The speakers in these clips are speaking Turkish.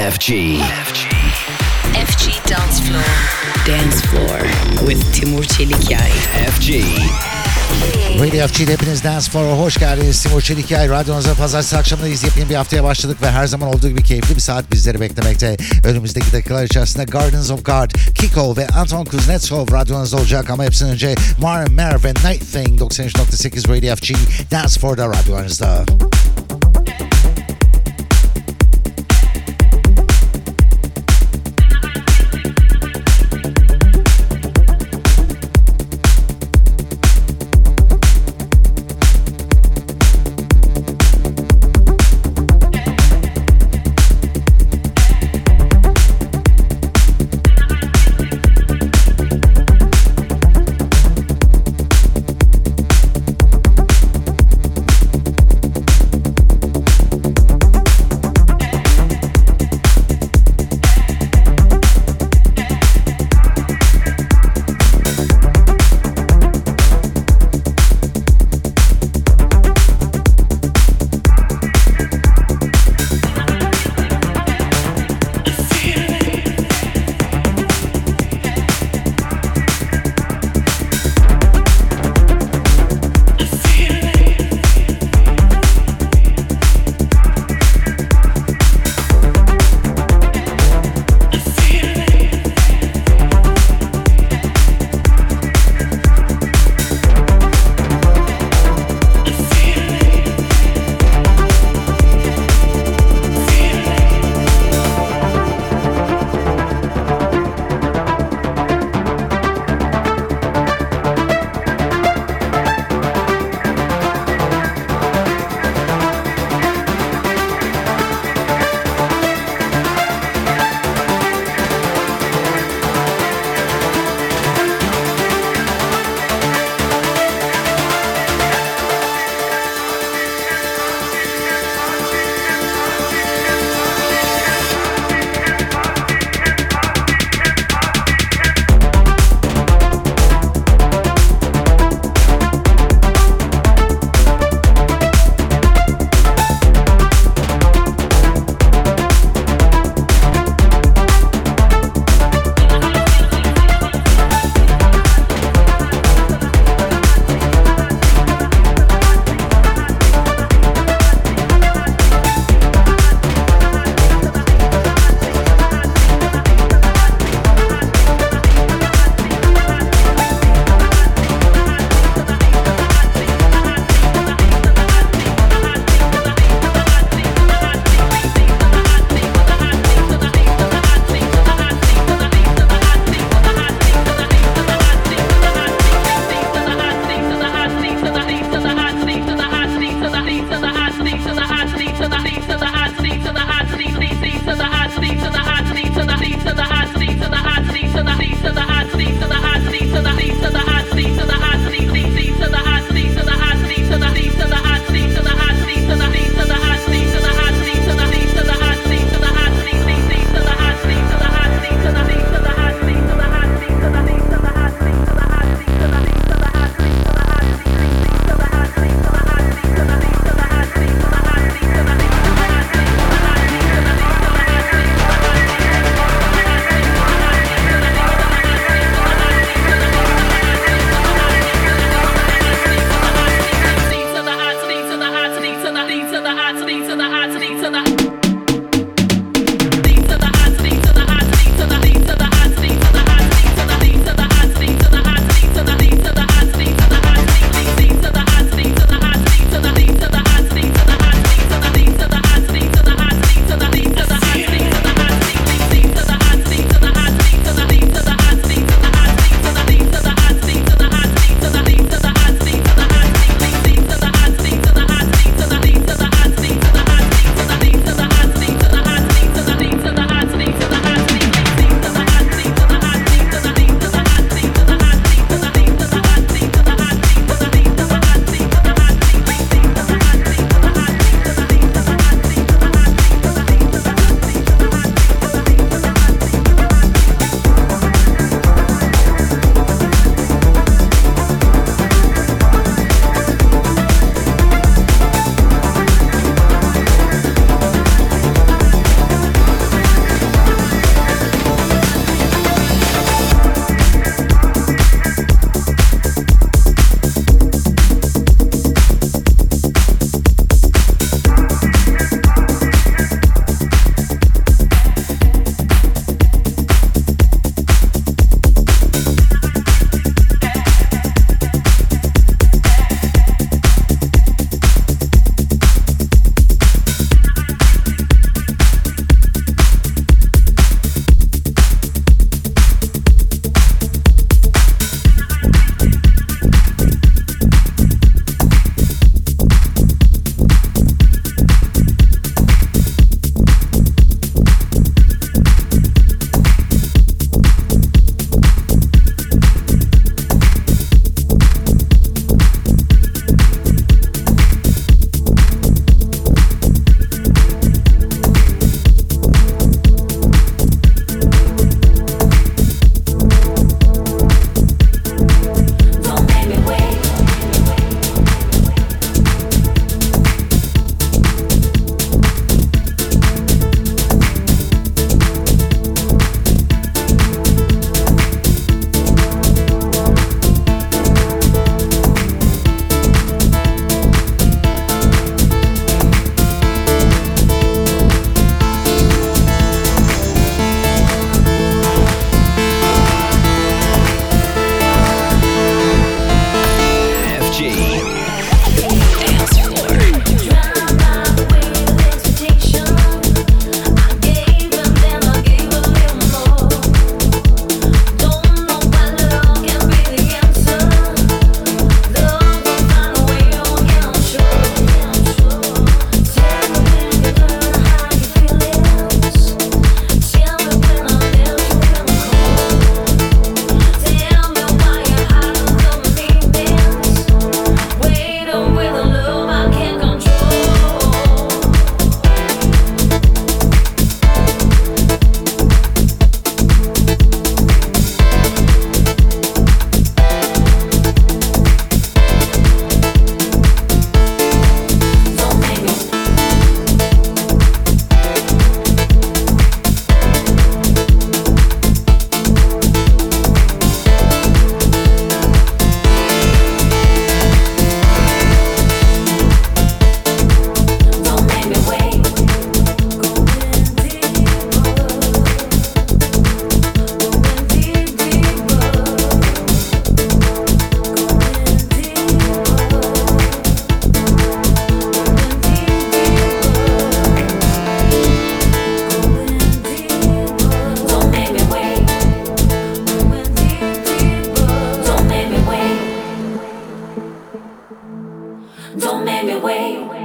FG. FG Dance Floor. Dance Floor with Timur Çelikyay. FG. Radio FG'de hepiniz Dance Floor'a hoş geldiniz. Timur Çelikyay, radyonuzda pazartesi akşamındayız. Yepyeni bir haftaya başladık ve her zaman olduğu gibi keyifli bir saat bizleri beklemekte. Önümüzdeki dakikalar içerisinde Gardens of God, Kiko ve Anton Kuznetsov radyonuzda olacak ama hepsinden önce Martin Merv ve Night Thing 93.8 Radio FG Dance Floor'da radyonuzda. away.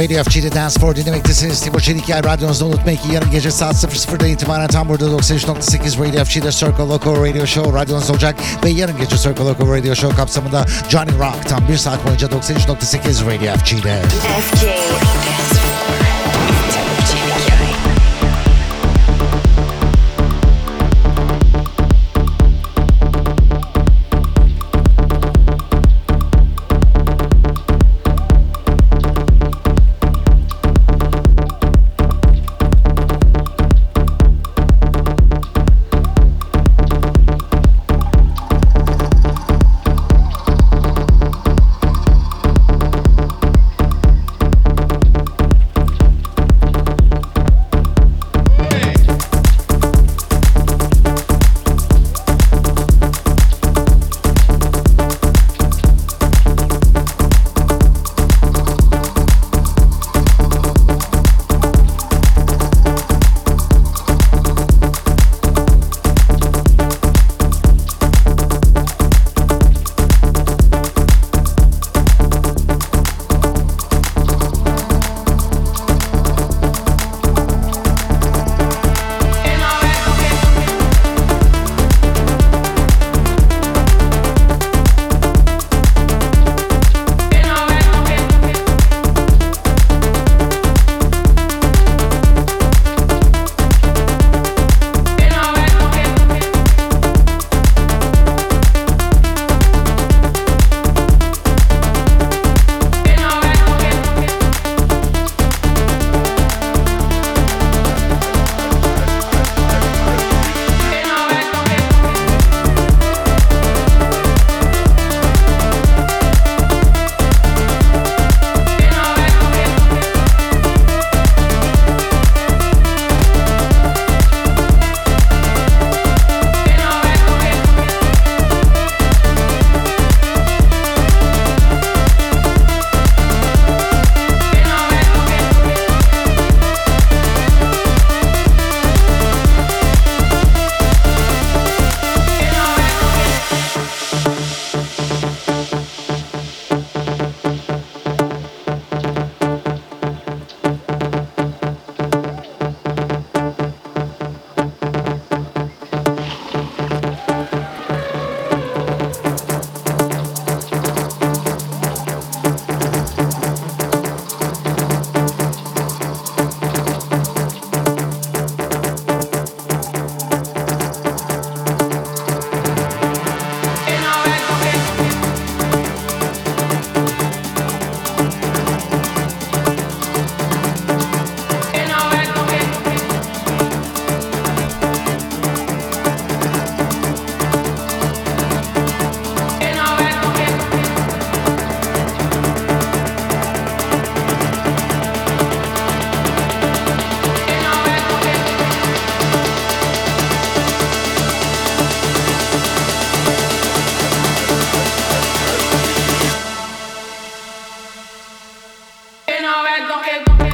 Radio FG'de Dance for dinlemektesiniz. Timur Çelikyay radyonuzda unutmayın ki yarın gece saat 00'da itibaren tam burada 93.8 Radio FG'de Circle Local Radio Show radyonuz olacak. Ve yarın gece Circle Local Radio Show kapsamında Johnny Rock tam bir saat boyunca 93.8 Radio FG'de. FG don't, don't, don't.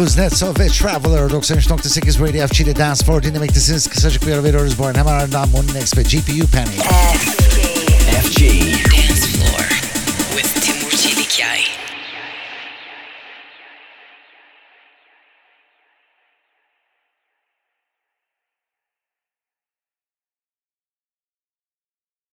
Kuznetsov ve Traveler 93.8 Radio FG'de Dance Floor dinlemektesiniz. Kısacık bir ara veriyoruz bu arada. Hemen ardından Moninex ve GPU Panic. FG. FG.